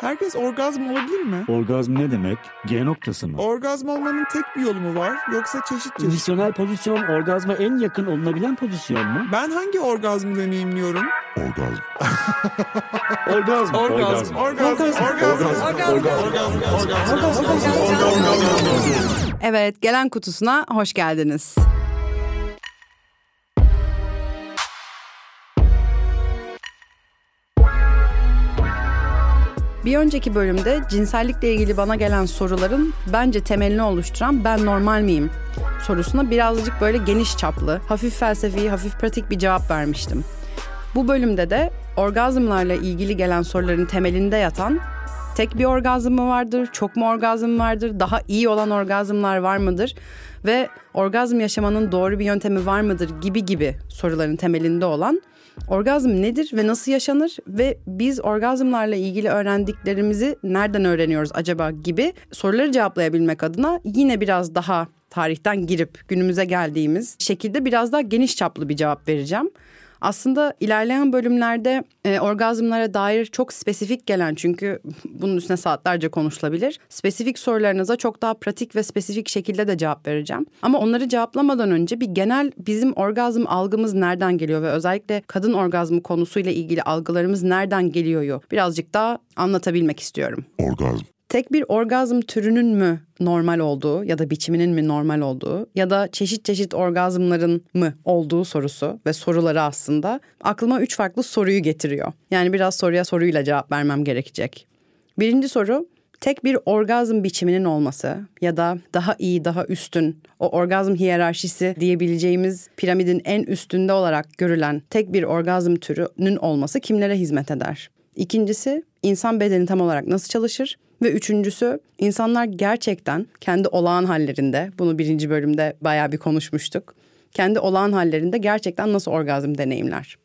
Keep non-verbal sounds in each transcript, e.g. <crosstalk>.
herkes orgazm olabilir mi? Orgazm ne demek? G noktası mı? Orgazm olmanın tek bir yolu mu var yoksa çeşit çeşit? Misyonel pozisyon orgazma en yakın olunabilen pozisyon mu? Ben hangi orgazmı deneyimliyorum? Orgazm. Orgazm. Orgazm, orgazm, orgazm. Evet, gelen kutusuna hoş geldiniz. Bir önceki bölümde cinsellikle ilgili bana gelen soruların bence temelini oluşturan ben normal miyim sorusuna birazcık böyle geniş çaplı, hafif felsefi, hafif pratik bir cevap vermiştim. Bu bölümde de orgazmlarla ilgili gelen soruların temelinde yatan tek bir orgazm mı vardır, çok mu orgazm vardır, daha iyi olan orgazmlar var mıdır ve orgazm yaşamanın doğru bir yöntemi var mıdır gibi gibi soruların temelinde olan orgazm nedir ve nasıl yaşanır ve biz orgazmlarla ilgili öğrendiklerimizi nereden öğreniyoruz acaba gibi soruları cevaplayabilmek adına yine biraz daha tarihten girip günümüze geldiğimiz şekilde biraz daha geniş çaplı bir cevap vereceğim. Aslında ilerleyen bölümlerde e, orgazmlara dair çok spesifik gelen çünkü bunun üstüne saatlerce konuşulabilir. Spesifik sorularınıza çok daha pratik ve spesifik şekilde de cevap vereceğim. Ama onları cevaplamadan önce bir genel bizim orgazm algımız nereden geliyor ve özellikle kadın orgazmı konusuyla ilgili algılarımız nereden geliyor birazcık daha anlatabilmek istiyorum. Orgazm. Tek bir orgazm türünün mü normal olduğu ya da biçiminin mi normal olduğu ya da çeşit çeşit orgazmların mı olduğu sorusu ve soruları aslında aklıma üç farklı soruyu getiriyor. Yani biraz soruya soruyla cevap vermem gerekecek. Birinci soru tek bir orgazm biçiminin olması ya da daha iyi, daha üstün, o orgazm hiyerarşisi diyebileceğimiz piramidin en üstünde olarak görülen tek bir orgazm türünün olması kimlere hizmet eder? İkincisi, insan bedeni tam olarak nasıl çalışır? Ve üçüncüsü insanlar gerçekten kendi olağan hallerinde, bunu birinci bölümde bayağı bir konuşmuştuk. Kendi olağan hallerinde gerçekten nasıl orgazm deneyimler?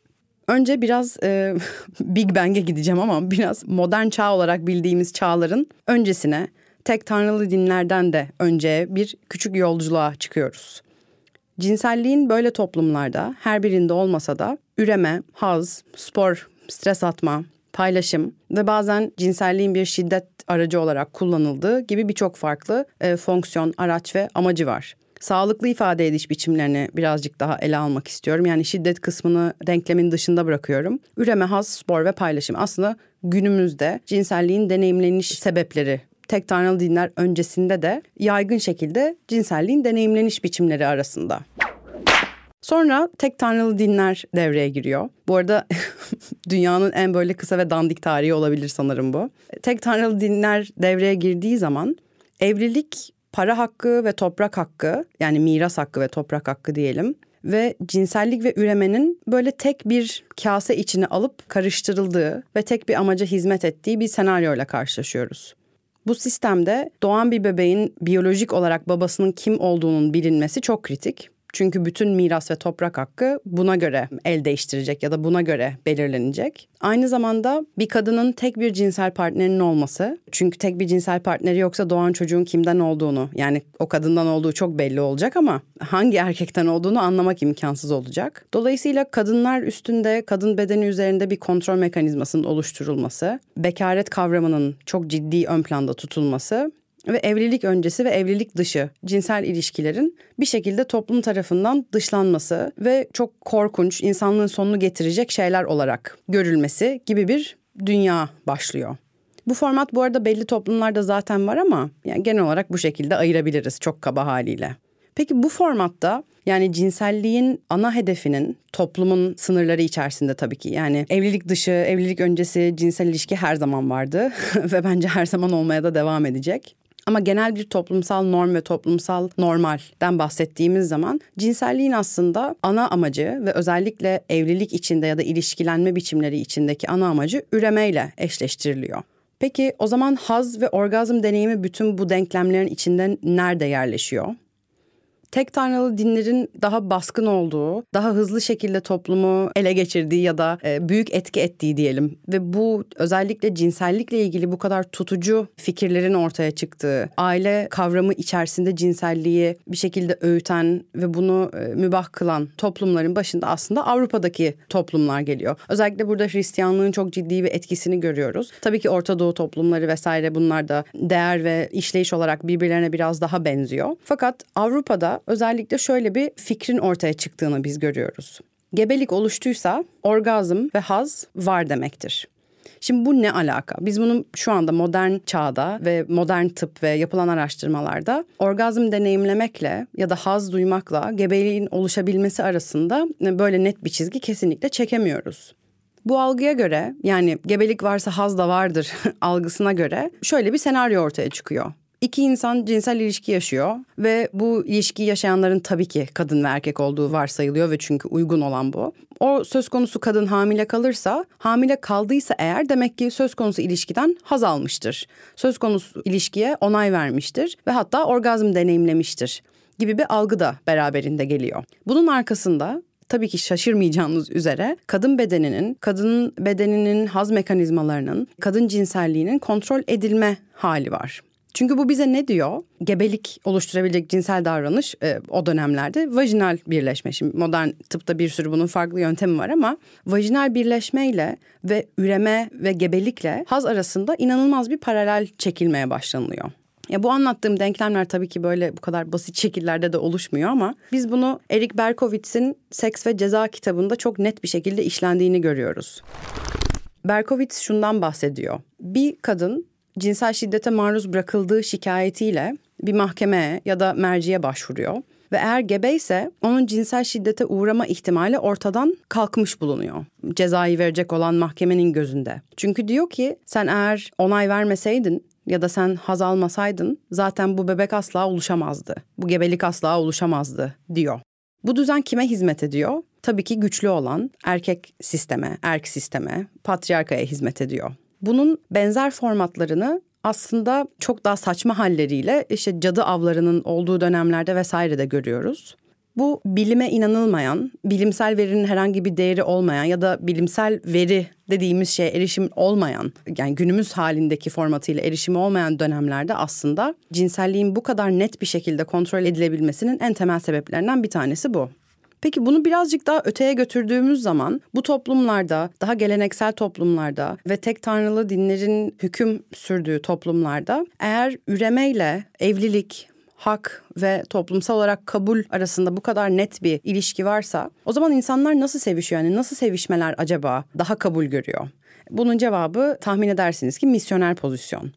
Önce biraz e, <laughs> Big Bang'e gideceğim ama biraz modern çağ olarak bildiğimiz çağların öncesine tek tanrılı dinlerden de önce bir küçük yolculuğa çıkıyoruz. Cinselliğin böyle toplumlarda her birinde olmasa da üreme, haz, spor, stres atma, paylaşım ve bazen cinselliğin bir şiddet aracı olarak kullanıldığı gibi birçok farklı e, fonksiyon, araç ve amacı var. Sağlıklı ifade ediş biçimlerini birazcık daha ele almak istiyorum. Yani şiddet kısmını denklemin dışında bırakıyorum. Üreme, haz, spor ve paylaşım aslında günümüzde cinselliğin deneyimleniş sebepleri tek tanrılı dinler öncesinde de yaygın şekilde cinselliğin deneyimleniş biçimleri arasında. Sonra tek tanrılı dinler devreye giriyor. Bu arada <laughs> dünyanın en böyle kısa ve dandik tarihi olabilir sanırım bu. Tek tanrılı dinler devreye girdiği zaman evlilik, para hakkı ve toprak hakkı yani miras hakkı ve toprak hakkı diyelim ve cinsellik ve üremenin böyle tek bir kase içine alıp karıştırıldığı ve tek bir amaca hizmet ettiği bir senaryoyla karşılaşıyoruz. Bu sistemde doğan bir bebeğin biyolojik olarak babasının kim olduğunun bilinmesi çok kritik. Çünkü bütün miras ve toprak hakkı buna göre el değiştirecek ya da buna göre belirlenecek. Aynı zamanda bir kadının tek bir cinsel partnerinin olması. Çünkü tek bir cinsel partneri yoksa doğan çocuğun kimden olduğunu yani o kadından olduğu çok belli olacak ama hangi erkekten olduğunu anlamak imkansız olacak. Dolayısıyla kadınlar üstünde kadın bedeni üzerinde bir kontrol mekanizmasının oluşturulması, bekaret kavramının çok ciddi ön planda tutulması ve evlilik öncesi ve evlilik dışı cinsel ilişkilerin bir şekilde toplum tarafından dışlanması ve çok korkunç, insanlığın sonunu getirecek şeyler olarak görülmesi gibi bir dünya başlıyor. Bu format bu arada belli toplumlarda zaten var ama yani genel olarak bu şekilde ayırabiliriz çok kaba haliyle. Peki bu formatta yani cinselliğin ana hedefinin toplumun sınırları içerisinde tabii ki. Yani evlilik dışı, evlilik öncesi cinsel ilişki her zaman vardı <laughs> ve bence her zaman olmaya da devam edecek. Ama genel bir toplumsal norm ve toplumsal normalden bahsettiğimiz zaman cinselliğin aslında ana amacı ve özellikle evlilik içinde ya da ilişkilenme biçimleri içindeki ana amacı üremeyle eşleştiriliyor. Peki o zaman haz ve orgazm deneyimi bütün bu denklemlerin içinde nerede yerleşiyor? Tek tanrılı dinlerin daha baskın olduğu, daha hızlı şekilde toplumu ele geçirdiği ya da e, büyük etki ettiği diyelim ve bu özellikle cinsellikle ilgili bu kadar tutucu fikirlerin ortaya çıktığı, aile kavramı içerisinde cinselliği bir şekilde öğüten ve bunu e, mübah kılan toplumların başında aslında Avrupa'daki toplumlar geliyor. Özellikle burada Hristiyanlığın çok ciddi bir etkisini görüyoruz. Tabii ki Orta Doğu toplumları vesaire bunlar da değer ve işleyiş olarak birbirlerine biraz daha benziyor. Fakat Avrupa'da özellikle şöyle bir fikrin ortaya çıktığını biz görüyoruz. Gebelik oluştuysa orgazm ve haz var demektir. Şimdi bu ne alaka? Biz bunu şu anda modern çağda ve modern tıp ve yapılan araştırmalarda orgazm deneyimlemekle ya da haz duymakla gebeliğin oluşabilmesi arasında böyle net bir çizgi kesinlikle çekemiyoruz. Bu algıya göre yani gebelik varsa haz da vardır <laughs> algısına göre şöyle bir senaryo ortaya çıkıyor. İki insan cinsel ilişki yaşıyor ve bu ilişki yaşayanların tabii ki kadın ve erkek olduğu varsayılıyor ve çünkü uygun olan bu. O söz konusu kadın hamile kalırsa, hamile kaldıysa eğer demek ki söz konusu ilişkiden haz almıştır. Söz konusu ilişkiye onay vermiştir ve hatta orgazm deneyimlemiştir gibi bir algı da beraberinde geliyor. Bunun arkasında tabii ki şaşırmayacağınız üzere kadın bedeninin, kadın bedeninin haz mekanizmalarının, kadın cinselliğinin kontrol edilme hali var. Çünkü bu bize ne diyor? Gebelik oluşturabilecek cinsel davranış e, o dönemlerde vajinal birleşme. Şimdi modern tıpta bir sürü bunun farklı yöntemi var ama vajinal birleşmeyle ve üreme ve gebelikle haz arasında inanılmaz bir paralel çekilmeye başlanılıyor. Ya bu anlattığım denklemler tabii ki böyle bu kadar basit şekillerde de oluşmuyor ama biz bunu Erik Berkowitz'in Seks ve Ceza kitabında çok net bir şekilde işlendiğini görüyoruz. Berkowitz şundan bahsediyor. Bir kadın cinsel şiddete maruz bırakıldığı şikayetiyle bir mahkemeye ya da merciye başvuruyor. Ve eğer gebe ise onun cinsel şiddete uğrama ihtimali ortadan kalkmış bulunuyor. Cezayı verecek olan mahkemenin gözünde. Çünkü diyor ki sen eğer onay vermeseydin ya da sen haz almasaydın zaten bu bebek asla oluşamazdı. Bu gebelik asla oluşamazdı diyor. Bu düzen kime hizmet ediyor? Tabii ki güçlü olan erkek sisteme, erk sisteme, patriarkaya hizmet ediyor. Bunun benzer formatlarını aslında çok daha saçma halleriyle işte cadı avlarının olduğu dönemlerde vesaire de görüyoruz. Bu bilime inanılmayan, bilimsel verinin herhangi bir değeri olmayan ya da bilimsel veri dediğimiz şeye erişim olmayan, yani günümüz halindeki formatıyla erişimi olmayan dönemlerde aslında cinselliğin bu kadar net bir şekilde kontrol edilebilmesinin en temel sebeplerinden bir tanesi bu. Peki bunu birazcık daha öteye götürdüğümüz zaman bu toplumlarda, daha geleneksel toplumlarda ve tek tanrılı dinlerin hüküm sürdüğü toplumlarda eğer üremeyle evlilik, hak ve toplumsal olarak kabul arasında bu kadar net bir ilişki varsa o zaman insanlar nasıl sevişiyor? Yani nasıl sevişmeler acaba daha kabul görüyor? Bunun cevabı tahmin edersiniz ki misyoner pozisyon.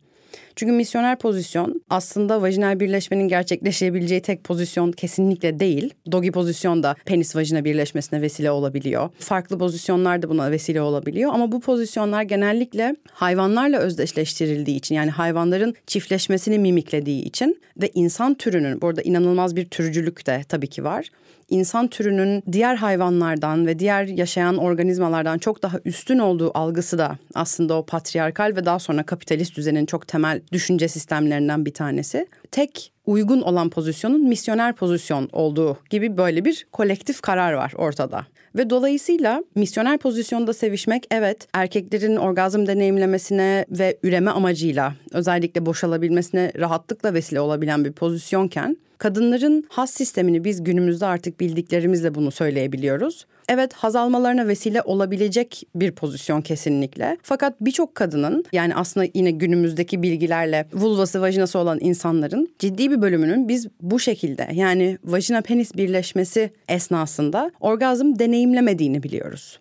Çünkü misyoner pozisyon aslında vajinal birleşmenin gerçekleşebileceği tek pozisyon kesinlikle değil. Dogi pozisyon da penis vajina birleşmesine vesile olabiliyor. Farklı pozisyonlar da buna vesile olabiliyor ama bu pozisyonlar genellikle hayvanlarla özdeşleştirildiği için yani hayvanların çiftleşmesini mimiklediği için ve insan türünün burada inanılmaz bir türcülük de tabii ki var insan türünün diğer hayvanlardan ve diğer yaşayan organizmalardan çok daha üstün olduğu algısı da aslında o patriarkal ve daha sonra kapitalist düzenin çok temel düşünce sistemlerinden bir tanesi. Tek uygun olan pozisyonun misyoner pozisyon olduğu gibi böyle bir kolektif karar var ortada. Ve dolayısıyla misyoner pozisyonda sevişmek evet erkeklerin orgazm deneyimlemesine ve üreme amacıyla özellikle boşalabilmesine rahatlıkla vesile olabilen bir pozisyonken kadınların has sistemini biz günümüzde artık bildiklerimizle bunu söyleyebiliyoruz. Evet haz almalarına vesile olabilecek bir pozisyon kesinlikle. Fakat birçok kadının yani aslında yine günümüzdeki bilgilerle vulvası vajinası olan insanların ciddi bir bölümünün biz bu şekilde yani vajina penis birleşmesi esnasında orgazm deneyimlemediğini biliyoruz.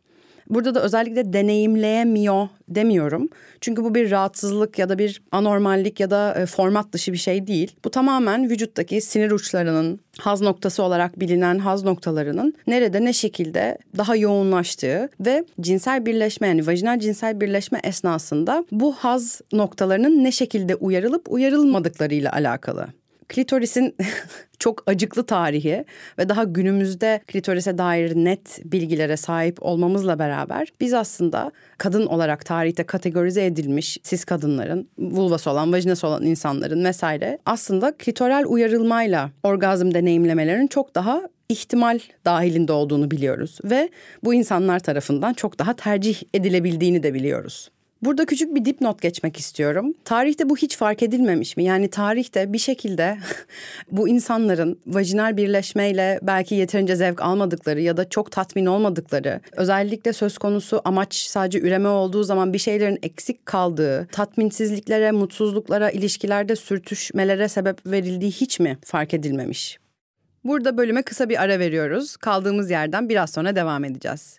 Burada da özellikle deneyimleyemiyor demiyorum. Çünkü bu bir rahatsızlık ya da bir anormallik ya da e, format dışı bir şey değil. Bu tamamen vücuttaki sinir uçlarının haz noktası olarak bilinen haz noktalarının nerede ne şekilde daha yoğunlaştığı ve cinsel birleşme yani vajinal cinsel birleşme esnasında bu haz noktalarının ne şekilde uyarılıp uyarılmadıklarıyla alakalı klitorisin <laughs> çok acıklı tarihi ve daha günümüzde klitorise dair net bilgilere sahip olmamızla beraber biz aslında kadın olarak tarihte kategorize edilmiş siz kadınların, vulvası olan, vajinası olan insanların vesaire aslında klitoral uyarılmayla orgazm deneyimlemelerin çok daha ihtimal dahilinde olduğunu biliyoruz ve bu insanlar tarafından çok daha tercih edilebildiğini de biliyoruz. Burada küçük bir dipnot geçmek istiyorum. Tarihte bu hiç fark edilmemiş mi? Yani tarihte bir şekilde <laughs> bu insanların vajinal birleşmeyle belki yeterince zevk almadıkları ya da çok tatmin olmadıkları, özellikle söz konusu amaç sadece üreme olduğu zaman bir şeylerin eksik kaldığı, tatminsizliklere, mutsuzluklara, ilişkilerde sürtüşmelere sebep verildiği hiç mi fark edilmemiş? Burada bölüme kısa bir ara veriyoruz. Kaldığımız yerden biraz sonra devam edeceğiz.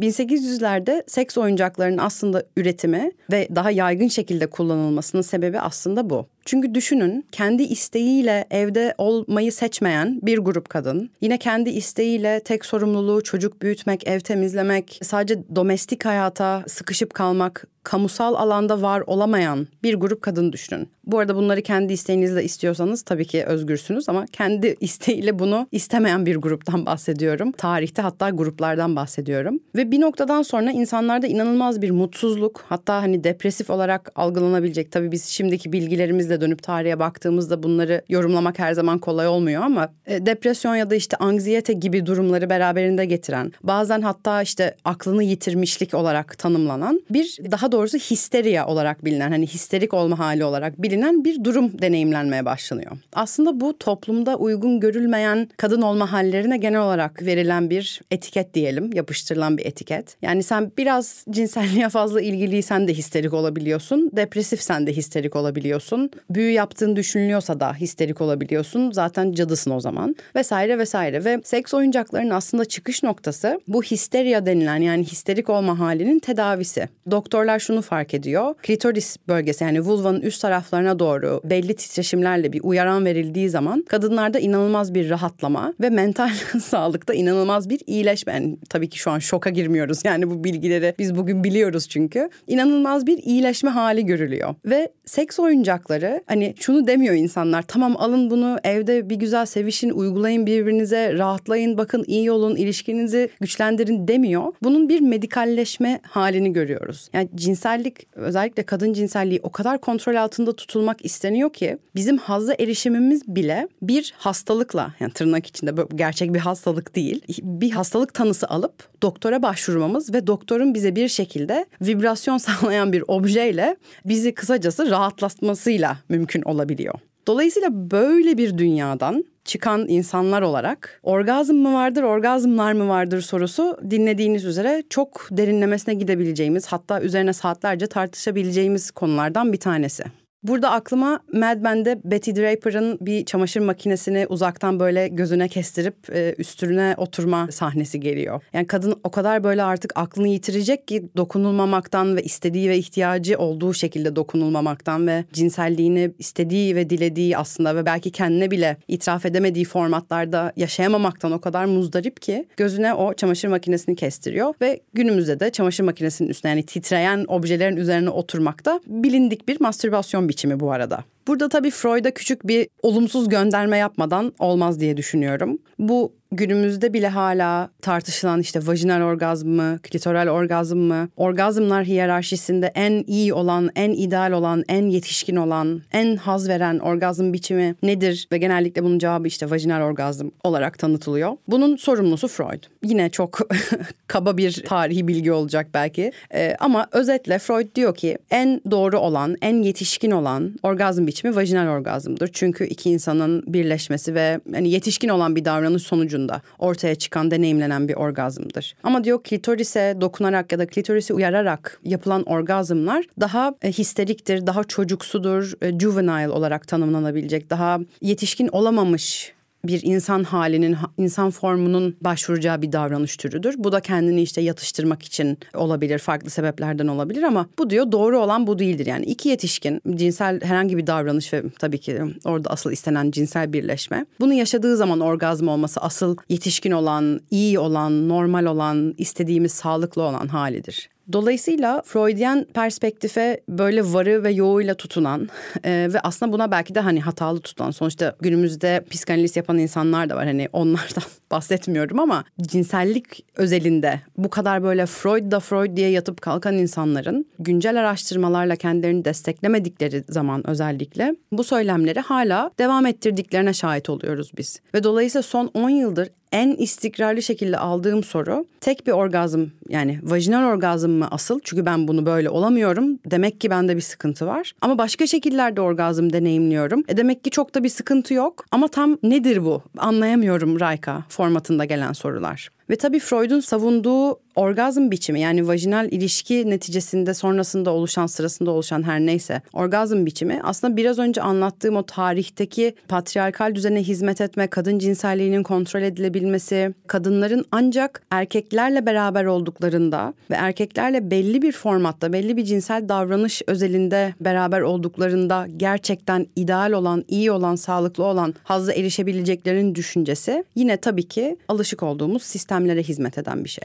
1800'lerde seks oyuncaklarının aslında üretimi ve daha yaygın şekilde kullanılmasının sebebi aslında bu. Çünkü düşünün kendi isteğiyle evde olmayı seçmeyen bir grup kadın, yine kendi isteğiyle tek sorumluluğu çocuk büyütmek, ev temizlemek, sadece domestik hayata sıkışıp kalmak, kamusal alanda var olamayan bir grup kadın düşünün. Bu arada bunları kendi isteğinizle istiyorsanız tabii ki özgürsünüz ama kendi <laughs> isteğiyle bunu istemeyen bir gruptan bahsediyorum. Tarihte hatta gruplardan bahsediyorum. Ve bir noktadan sonra insanlarda inanılmaz bir mutsuzluk hatta hani depresif olarak algılanabilecek tabii biz şimdiki bilgilerimizle dönüp tarihe baktığımızda bunları yorumlamak her zaman kolay olmuyor ama e, depresyon ya da işte anksiyete gibi durumları beraberinde getiren bazen hatta işte aklını yitirmişlik olarak tanımlanan bir daha doğrusu histeriya olarak bilinen hani histerik olma hali olarak bilinen bir durum deneyimlenmeye başlanıyor. Aslında bu toplumda uygun görülmeyen kadın olma hallerine genel olarak verilen bir etiket diyelim, yapıştırılan bir etiket. Yani sen biraz cinselliğe fazla ilgiliysen de histerik olabiliyorsun, depresifsen de histerik olabiliyorsun. Büyü yaptığın düşünülüyorsa da histerik olabiliyorsun. Zaten cadısın o zaman vesaire vesaire ve seks oyuncaklarının aslında çıkış noktası bu histeriya denilen yani histerik olma halinin tedavisi. Doktorlar şunu fark ediyor. Klitoris bölgesi yani vulvanın üst taraflarına doğru belli titreşimlerle bir uyaran verildiği zaman kadınlarda inanılmaz bir rahatlama ve mental <laughs> sağlıkta inanılmaz bir iyileşme. Yani tabii ki şu an şoka girmiyoruz. Yani bu bilgileri biz bugün biliyoruz çünkü. İnanılmaz bir iyileşme hali görülüyor. Ve seks oyuncakları hani şunu demiyor insanlar. Tamam alın bunu evde bir güzel sevişin, uygulayın birbirinize, rahatlayın, bakın iyi olun, ilişkinizi güçlendirin demiyor. Bunun bir medikalleşme halini görüyoruz. Yani cinsellik özellikle kadın cinselliği o kadar kontrol altında tutulmak isteniyor ki bizim hazza erişimimiz bile bir hastalıkla yani tırnak içinde gerçek bir hastalık değil. Bir hastalık tanısı alıp doktora başvurmamız ve doktorun bize bir şekilde vibrasyon <laughs> sağlayan bir objeyle bizi kısacası rahatlatmasıyla mümkün olabiliyor. Dolayısıyla böyle bir dünyadan çıkan insanlar olarak orgazm mı vardır, orgazmlar mı vardır sorusu dinlediğiniz üzere çok derinlemesine gidebileceğimiz hatta üzerine saatlerce tartışabileceğimiz konulardan bir tanesi. Burada aklıma Mad Men'de Betty Draper'ın bir çamaşır makinesini uzaktan böyle gözüne kestirip e, üstüne oturma sahnesi geliyor. Yani kadın o kadar böyle artık aklını yitirecek ki dokunulmamaktan ve istediği ve ihtiyacı olduğu şekilde dokunulmamaktan ve cinselliğini istediği ve dilediği aslında ve belki kendine bile itiraf edemediği formatlarda yaşayamamaktan o kadar muzdarip ki gözüne o çamaşır makinesini kestiriyor ve günümüzde de çamaşır makinesinin üstüne yani titreyen objelerin üzerine oturmakta bilindik bir mastürbasyon biçimi bu arada. Burada tabii Freud'a küçük bir olumsuz gönderme yapmadan olmaz diye düşünüyorum. Bu günümüzde bile hala tartışılan işte vajinal orgazm mı, klitoral orgazm mı, orgazmlar hiyerarşisinde en iyi olan, en ideal olan, en yetişkin olan, en haz veren orgazm biçimi nedir? Ve genellikle bunun cevabı işte vajinal orgazm olarak tanıtılıyor. Bunun sorumlusu Freud. Yine çok <laughs> kaba bir tarihi bilgi olacak belki. Ee, ama özetle Freud diyor ki en doğru olan, en yetişkin olan orgazm biçimi vajinal orgazmdır. Çünkü iki insanın birleşmesi ve hani yetişkin olan bir davranış sonucunda ortaya çıkan, deneyimlenen bir orgazmdır. Ama diyor klitorise dokunarak ya da klitorisi uyararak yapılan orgazmlar daha e, histeriktir, daha çocuksudur, e, juvenile olarak tanımlanabilecek, daha yetişkin olamamış bir insan halinin, insan formunun başvuracağı bir davranış türüdür. Bu da kendini işte yatıştırmak için olabilir, farklı sebeplerden olabilir ama bu diyor doğru olan bu değildir. Yani iki yetişkin cinsel herhangi bir davranış ve tabii ki orada asıl istenen cinsel birleşme. Bunu yaşadığı zaman orgazm olması asıl yetişkin olan, iyi olan, normal olan, istediğimiz sağlıklı olan halidir. Dolayısıyla Freudian perspektife böyle varı ve yoğuyla tutunan e, ve aslında buna belki de hani hatalı tutulan sonuçta günümüzde psikanaliz yapan insanlar da var hani onlardan <laughs> bahsetmiyorum ama cinsellik özelinde bu kadar böyle Freud da Freud diye yatıp kalkan insanların güncel araştırmalarla kendilerini desteklemedikleri zaman özellikle bu söylemleri hala devam ettirdiklerine şahit oluyoruz biz. Ve dolayısıyla son 10 yıldır en istikrarlı şekilde aldığım soru tek bir orgazm yani vajinal orgazm mı asıl? Çünkü ben bunu böyle olamıyorum. Demek ki bende bir sıkıntı var. Ama başka şekillerde orgazm deneyimliyorum. E demek ki çok da bir sıkıntı yok. Ama tam nedir bu? Anlayamıyorum Rayka formatında gelen sorular. Ve tabii Freud'un savunduğu orgazm biçimi yani vajinal ilişki neticesinde sonrasında oluşan sırasında oluşan her neyse orgazm biçimi aslında biraz önce anlattığım o tarihteki patriarkal düzene hizmet etme, kadın cinselliğinin kontrol edilebilmesi, kadınların ancak erkeklerle beraber olduklarında ve erkeklerle belli bir formatta, belli bir cinsel davranış özelinde beraber olduklarında gerçekten ideal olan, iyi olan, sağlıklı olan hazza erişebileceklerinin düşüncesi yine tabii ki alışık olduğumuz sistemlere hizmet eden bir şey.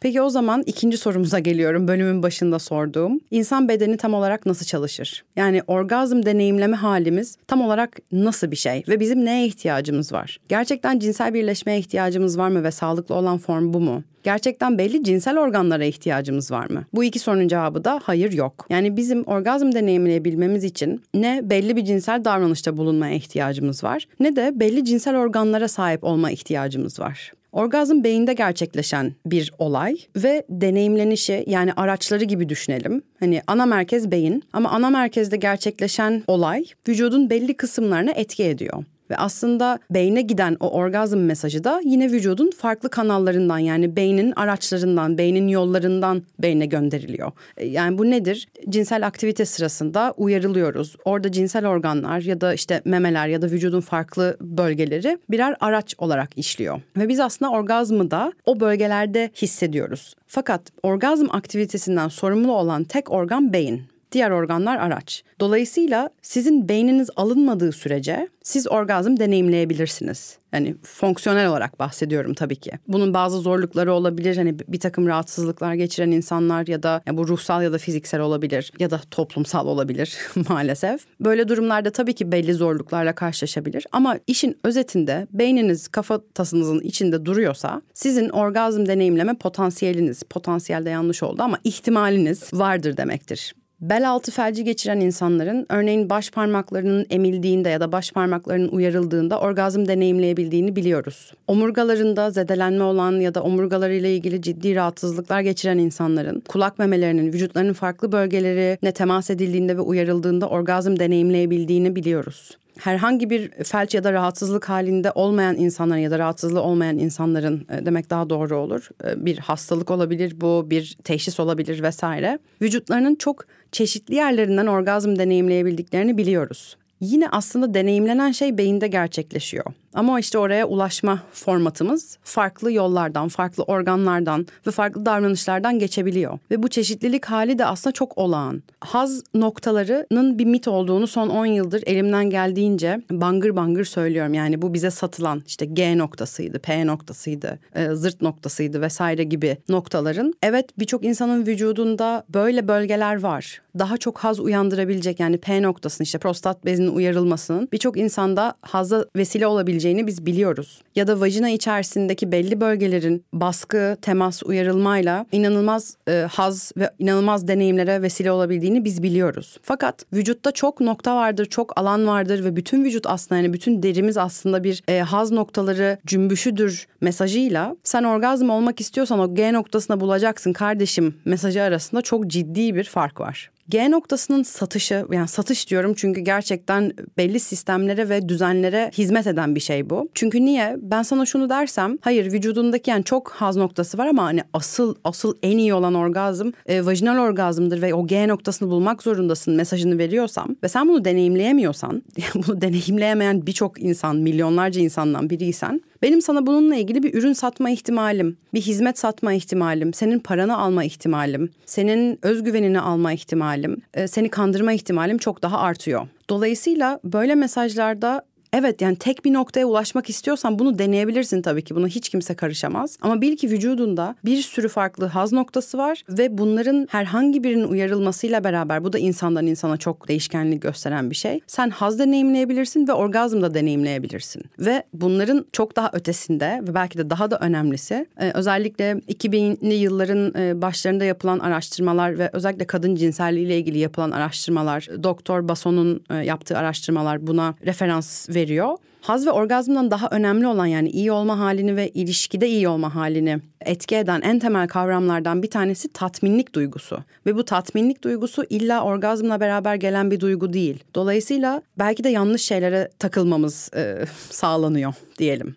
Peki o zaman ikinci sorumuza geliyorum bölümün başında sorduğum. İnsan bedeni tam olarak nasıl çalışır? Yani orgazm deneyimleme halimiz tam olarak nasıl bir şey ve bizim neye ihtiyacımız var? Gerçekten cinsel birleşmeye ihtiyacımız var mı ve sağlıklı olan form bu mu? Gerçekten belli cinsel organlara ihtiyacımız var mı? Bu iki sorunun cevabı da hayır yok. Yani bizim orgazm deneyimleyebilmemiz için ne belli bir cinsel davranışta bulunmaya ihtiyacımız var ne de belli cinsel organlara sahip olma ihtiyacımız var. Orgazm beyinde gerçekleşen bir olay ve deneyimlenişi yani araçları gibi düşünelim. Hani ana merkez beyin ama ana merkezde gerçekleşen olay vücudun belli kısımlarına etki ediyor. Ve aslında beyne giden o orgazm mesajı da yine vücudun farklı kanallarından yani beynin araçlarından, beynin yollarından beyne gönderiliyor. E, yani bu nedir? Cinsel aktivite sırasında uyarılıyoruz. Orada cinsel organlar ya da işte memeler ya da vücudun farklı bölgeleri birer araç olarak işliyor. Ve biz aslında orgazmı da o bölgelerde hissediyoruz. Fakat orgazm aktivitesinden sorumlu olan tek organ beyin. Diğer organlar araç. Dolayısıyla sizin beyniniz alınmadığı sürece siz orgazm deneyimleyebilirsiniz. Yani fonksiyonel olarak bahsediyorum tabii ki. Bunun bazı zorlukları olabilir. Hani bir takım rahatsızlıklar geçiren insanlar ya da yani bu ruhsal ya da fiziksel olabilir ya da toplumsal olabilir <laughs> maalesef. Böyle durumlarda tabii ki belli zorluklarla karşılaşabilir. Ama işin özetinde beyniniz kafatasınızın içinde duruyorsa sizin orgazm deneyimleme potansiyeliniz, potansiyelde yanlış oldu ama ihtimaliniz vardır demektir. Bel altı felci geçiren insanların örneğin baş parmaklarının emildiğinde ya da baş parmaklarının uyarıldığında orgazm deneyimleyebildiğini biliyoruz. Omurgalarında zedelenme olan ya da omurgalarıyla ilgili ciddi rahatsızlıklar geçiren insanların kulak memelerinin vücutlarının farklı bölgeleri ne temas edildiğinde ve uyarıldığında orgazm deneyimleyebildiğini biliyoruz. Herhangi bir felç ya da rahatsızlık halinde olmayan insanların ya da rahatsızlığı olmayan insanların e, demek daha doğru olur. E, bir hastalık olabilir bu, bir teşhis olabilir vesaire. Vücutlarının çok çeşitli yerlerinden orgazm deneyimleyebildiklerini biliyoruz. Yine aslında deneyimlenen şey beyinde gerçekleşiyor. Ama işte oraya ulaşma formatımız farklı yollardan, farklı organlardan ve farklı davranışlardan geçebiliyor. Ve bu çeşitlilik hali de aslında çok olağan. Haz noktalarının bir mit olduğunu son 10 yıldır elimden geldiğince bangır bangır söylüyorum. Yani bu bize satılan işte G noktasıydı, P noktasıydı, e, zırt noktasıydı vesaire gibi noktaların. Evet birçok insanın vücudunda böyle bölgeler var. Daha çok haz uyandırabilecek yani P noktasının işte prostat bezinin uyarılmasının birçok insanda haza vesile olabilecek olabileceğini biz biliyoruz. Ya da vajina içerisindeki belli bölgelerin baskı, temas, uyarılmayla inanılmaz e, haz ve inanılmaz deneyimlere vesile olabildiğini biz biliyoruz. Fakat vücutta çok nokta vardır, çok alan vardır ve bütün vücut aslında yani bütün derimiz aslında bir e, haz noktaları cümbüşüdür mesajıyla sen orgazm olmak istiyorsan o G noktasına bulacaksın kardeşim mesajı arasında çok ciddi bir fark var. G noktasının satışı yani satış diyorum çünkü gerçekten belli sistemlere ve düzenlere hizmet eden bir şey bu. Çünkü niye? Ben sana şunu dersem hayır vücudundaki yani çok haz noktası var ama hani asıl asıl en iyi olan orgazm e, vajinal orgazmdır ve o G noktasını bulmak zorundasın mesajını veriyorsam ve sen bunu deneyimleyemiyorsan <laughs> bunu deneyimleyemeyen birçok insan milyonlarca insandan biriysen benim sana bununla ilgili bir ürün satma ihtimalim, bir hizmet satma ihtimalim, senin paranı alma ihtimalim, senin özgüvenini alma ihtimalim, e, seni kandırma ihtimalim çok daha artıyor. Dolayısıyla böyle mesajlarda Evet yani tek bir noktaya ulaşmak istiyorsan bunu deneyebilirsin tabii ki. Buna hiç kimse karışamaz. Ama bil ki vücudunda bir sürü farklı haz noktası var ve bunların herhangi birinin uyarılmasıyla beraber bu da insandan insana çok değişkenlik gösteren bir şey. Sen haz deneyimleyebilirsin ve orgazm da deneyimleyebilirsin. Ve bunların çok daha ötesinde ve belki de daha da önemlisi e, özellikle 2000'li yılların e, başlarında yapılan araştırmalar ve özellikle kadın cinselliği ile ilgili yapılan araştırmalar, Doktor Bason'un e, yaptığı araştırmalar buna referans veriyor veriyor. Haz ve orgazmdan daha önemli olan yani iyi olma halini ve ilişkide iyi olma halini etki eden en temel kavramlardan bir tanesi tatminlik duygusu. Ve bu tatminlik duygusu illa orgazmla beraber gelen bir duygu değil. Dolayısıyla belki de yanlış şeylere takılmamız e, sağlanıyor diyelim.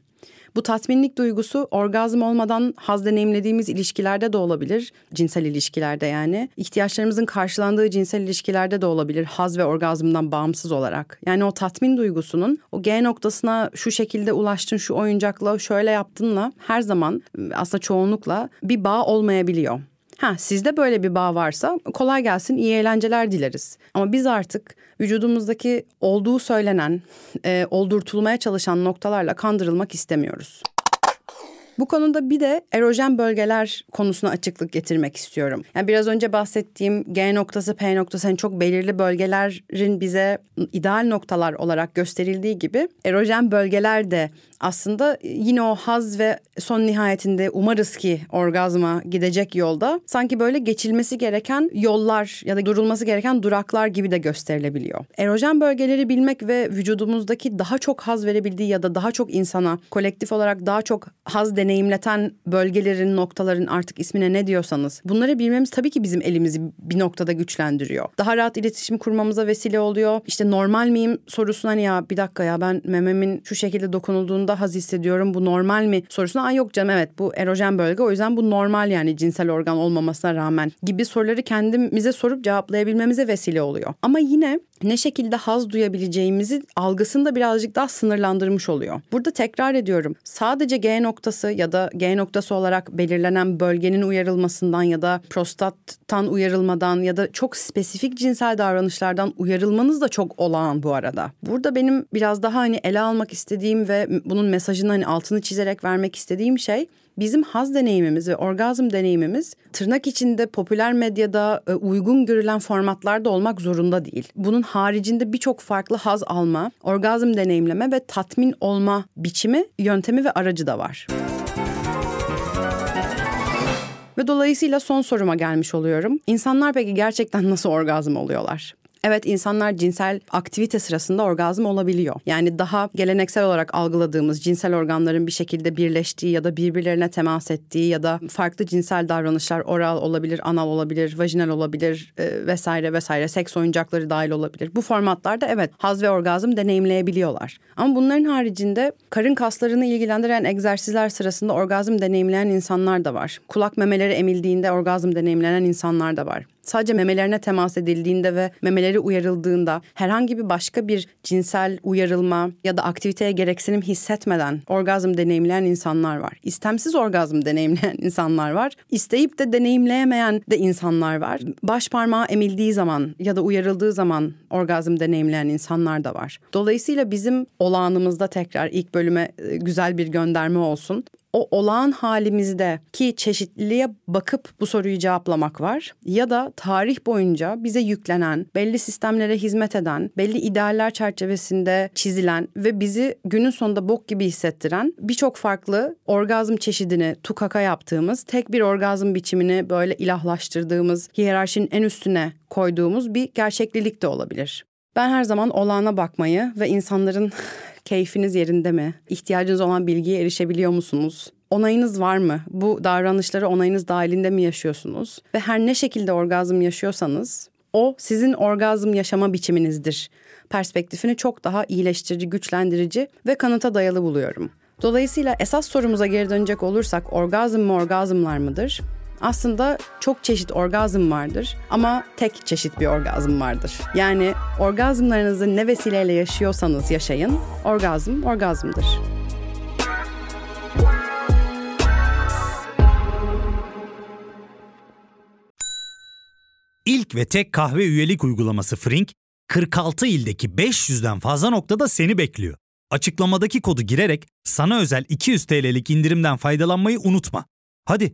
Bu tatminlik duygusu orgazm olmadan haz deneyimlediğimiz ilişkilerde de olabilir. Cinsel ilişkilerde yani. İhtiyaçlarımızın karşılandığı cinsel ilişkilerde de olabilir. Haz ve orgazmdan bağımsız olarak. Yani o tatmin duygusunun o G noktasına şu şekilde ulaştın, şu oyuncakla, şöyle yaptınla her zaman aslında çoğunlukla bir bağ olmayabiliyor. Ha sizde böyle bir bağ varsa kolay gelsin iyi eğlenceler dileriz. Ama biz artık vücudumuzdaki olduğu söylenen, e, oldurtulmaya çalışan noktalarla kandırılmak istemiyoruz. Bu konuda bir de erojen bölgeler konusuna açıklık getirmek istiyorum. Yani biraz önce bahsettiğim G noktası, P noktası yani çok belirli bölgelerin bize ideal noktalar olarak gösterildiği gibi erojen bölgeler de aslında yine o haz ve son nihayetinde umarız ki orgazma gidecek yolda sanki böyle geçilmesi gereken yollar ya da durulması gereken duraklar gibi de gösterilebiliyor. Erojen bölgeleri bilmek ve vücudumuzdaki daha çok haz verebildiği ya da daha çok insana kolektif olarak daha çok haz deneyimleten bölgelerin, noktaların artık ismine ne diyorsanız bunları bilmemiz tabii ki bizim elimizi bir noktada güçlendiriyor. Daha rahat iletişim kurmamıza vesile oluyor. İşte normal miyim sorusuna hani ya bir dakika ya ben mememin şu şekilde dokunulduğunda haz hissediyorum bu normal mi sorusuna ay yok canım evet bu erojen bölge o yüzden bu normal yani cinsel organ olmamasına rağmen gibi soruları kendimize sorup cevaplayabilmemize vesile oluyor. Ama yine ne şekilde haz duyabileceğimizi algısını da birazcık daha sınırlandırmış oluyor. Burada tekrar ediyorum. Sadece G noktası ya da G noktası olarak belirlenen bölgenin uyarılmasından ya da prostattan uyarılmadan ya da çok spesifik cinsel davranışlardan uyarılmanız da çok olağan bu arada. Burada benim biraz daha hani ele almak istediğim ve bunun mesajını hani altını çizerek vermek istediğim şey bizim haz deneyimimiz ve orgazm deneyimimiz tırnak içinde popüler medyada e, uygun görülen formatlarda olmak zorunda değil. Bunun haricinde birçok farklı haz alma, orgazm deneyimleme ve tatmin olma biçimi, yöntemi ve aracı da var. Ve dolayısıyla son soruma gelmiş oluyorum. İnsanlar peki gerçekten nasıl orgazm oluyorlar? Evet insanlar cinsel aktivite sırasında orgazm olabiliyor. Yani daha geleneksel olarak algıladığımız cinsel organların bir şekilde birleştiği ya da birbirlerine temas ettiği ya da farklı cinsel davranışlar oral olabilir, anal olabilir, vajinal olabilir e, vesaire vesaire seks oyuncakları dahil olabilir. Bu formatlarda evet haz ve orgazm deneyimleyebiliyorlar. Ama bunların haricinde karın kaslarını ilgilendiren egzersizler sırasında orgazm deneyimleyen insanlar da var. Kulak memeleri emildiğinde orgazm deneyimlenen insanlar da var sadece memelerine temas edildiğinde ve memeleri uyarıldığında herhangi bir başka bir cinsel uyarılma ya da aktiviteye gereksinim hissetmeden orgazm deneyimleyen insanlar var. İstemsiz orgazm deneyimleyen <laughs> insanlar var. İsteyip de deneyimleyemeyen de insanlar var. Baş parmağı emildiği zaman ya da uyarıldığı zaman orgazm deneyimleyen insanlar da var. Dolayısıyla bizim olağanımızda tekrar ilk bölüme e, güzel bir gönderme olsun o olağan halimizde ki çeşitliliğe bakıp bu soruyu cevaplamak var ya da tarih boyunca bize yüklenen, belli sistemlere hizmet eden, belli idealler çerçevesinde çizilen ve bizi günün sonunda bok gibi hissettiren birçok farklı orgazm çeşidini tukaka yaptığımız, tek bir orgazm biçimini böyle ilahlaştırdığımız, hiyerarşinin en üstüne koyduğumuz bir gerçeklilik de olabilir. Ben her zaman olağana bakmayı ve insanların Keyfiniz yerinde mi? İhtiyacınız olan bilgiye erişebiliyor musunuz? Onayınız var mı? Bu davranışları onayınız dahilinde mi yaşıyorsunuz? Ve her ne şekilde orgazm yaşıyorsanız o sizin orgazm yaşama biçiminizdir. Perspektifini çok daha iyileştirici, güçlendirici ve kanıta dayalı buluyorum. Dolayısıyla esas sorumuza geri dönecek olursak orgazm mı orgazmlar mıdır? Aslında çok çeşit orgazm vardır ama tek çeşit bir orgazm vardır. Yani orgazmlarınızı ne vesileyle yaşıyorsanız yaşayın, orgazm orgazmdır. İlk ve tek kahve üyelik uygulaması Frink, 46 ildeki 500'den fazla noktada seni bekliyor. Açıklamadaki kodu girerek sana özel 200 TL'lik indirimden faydalanmayı unutma. Hadi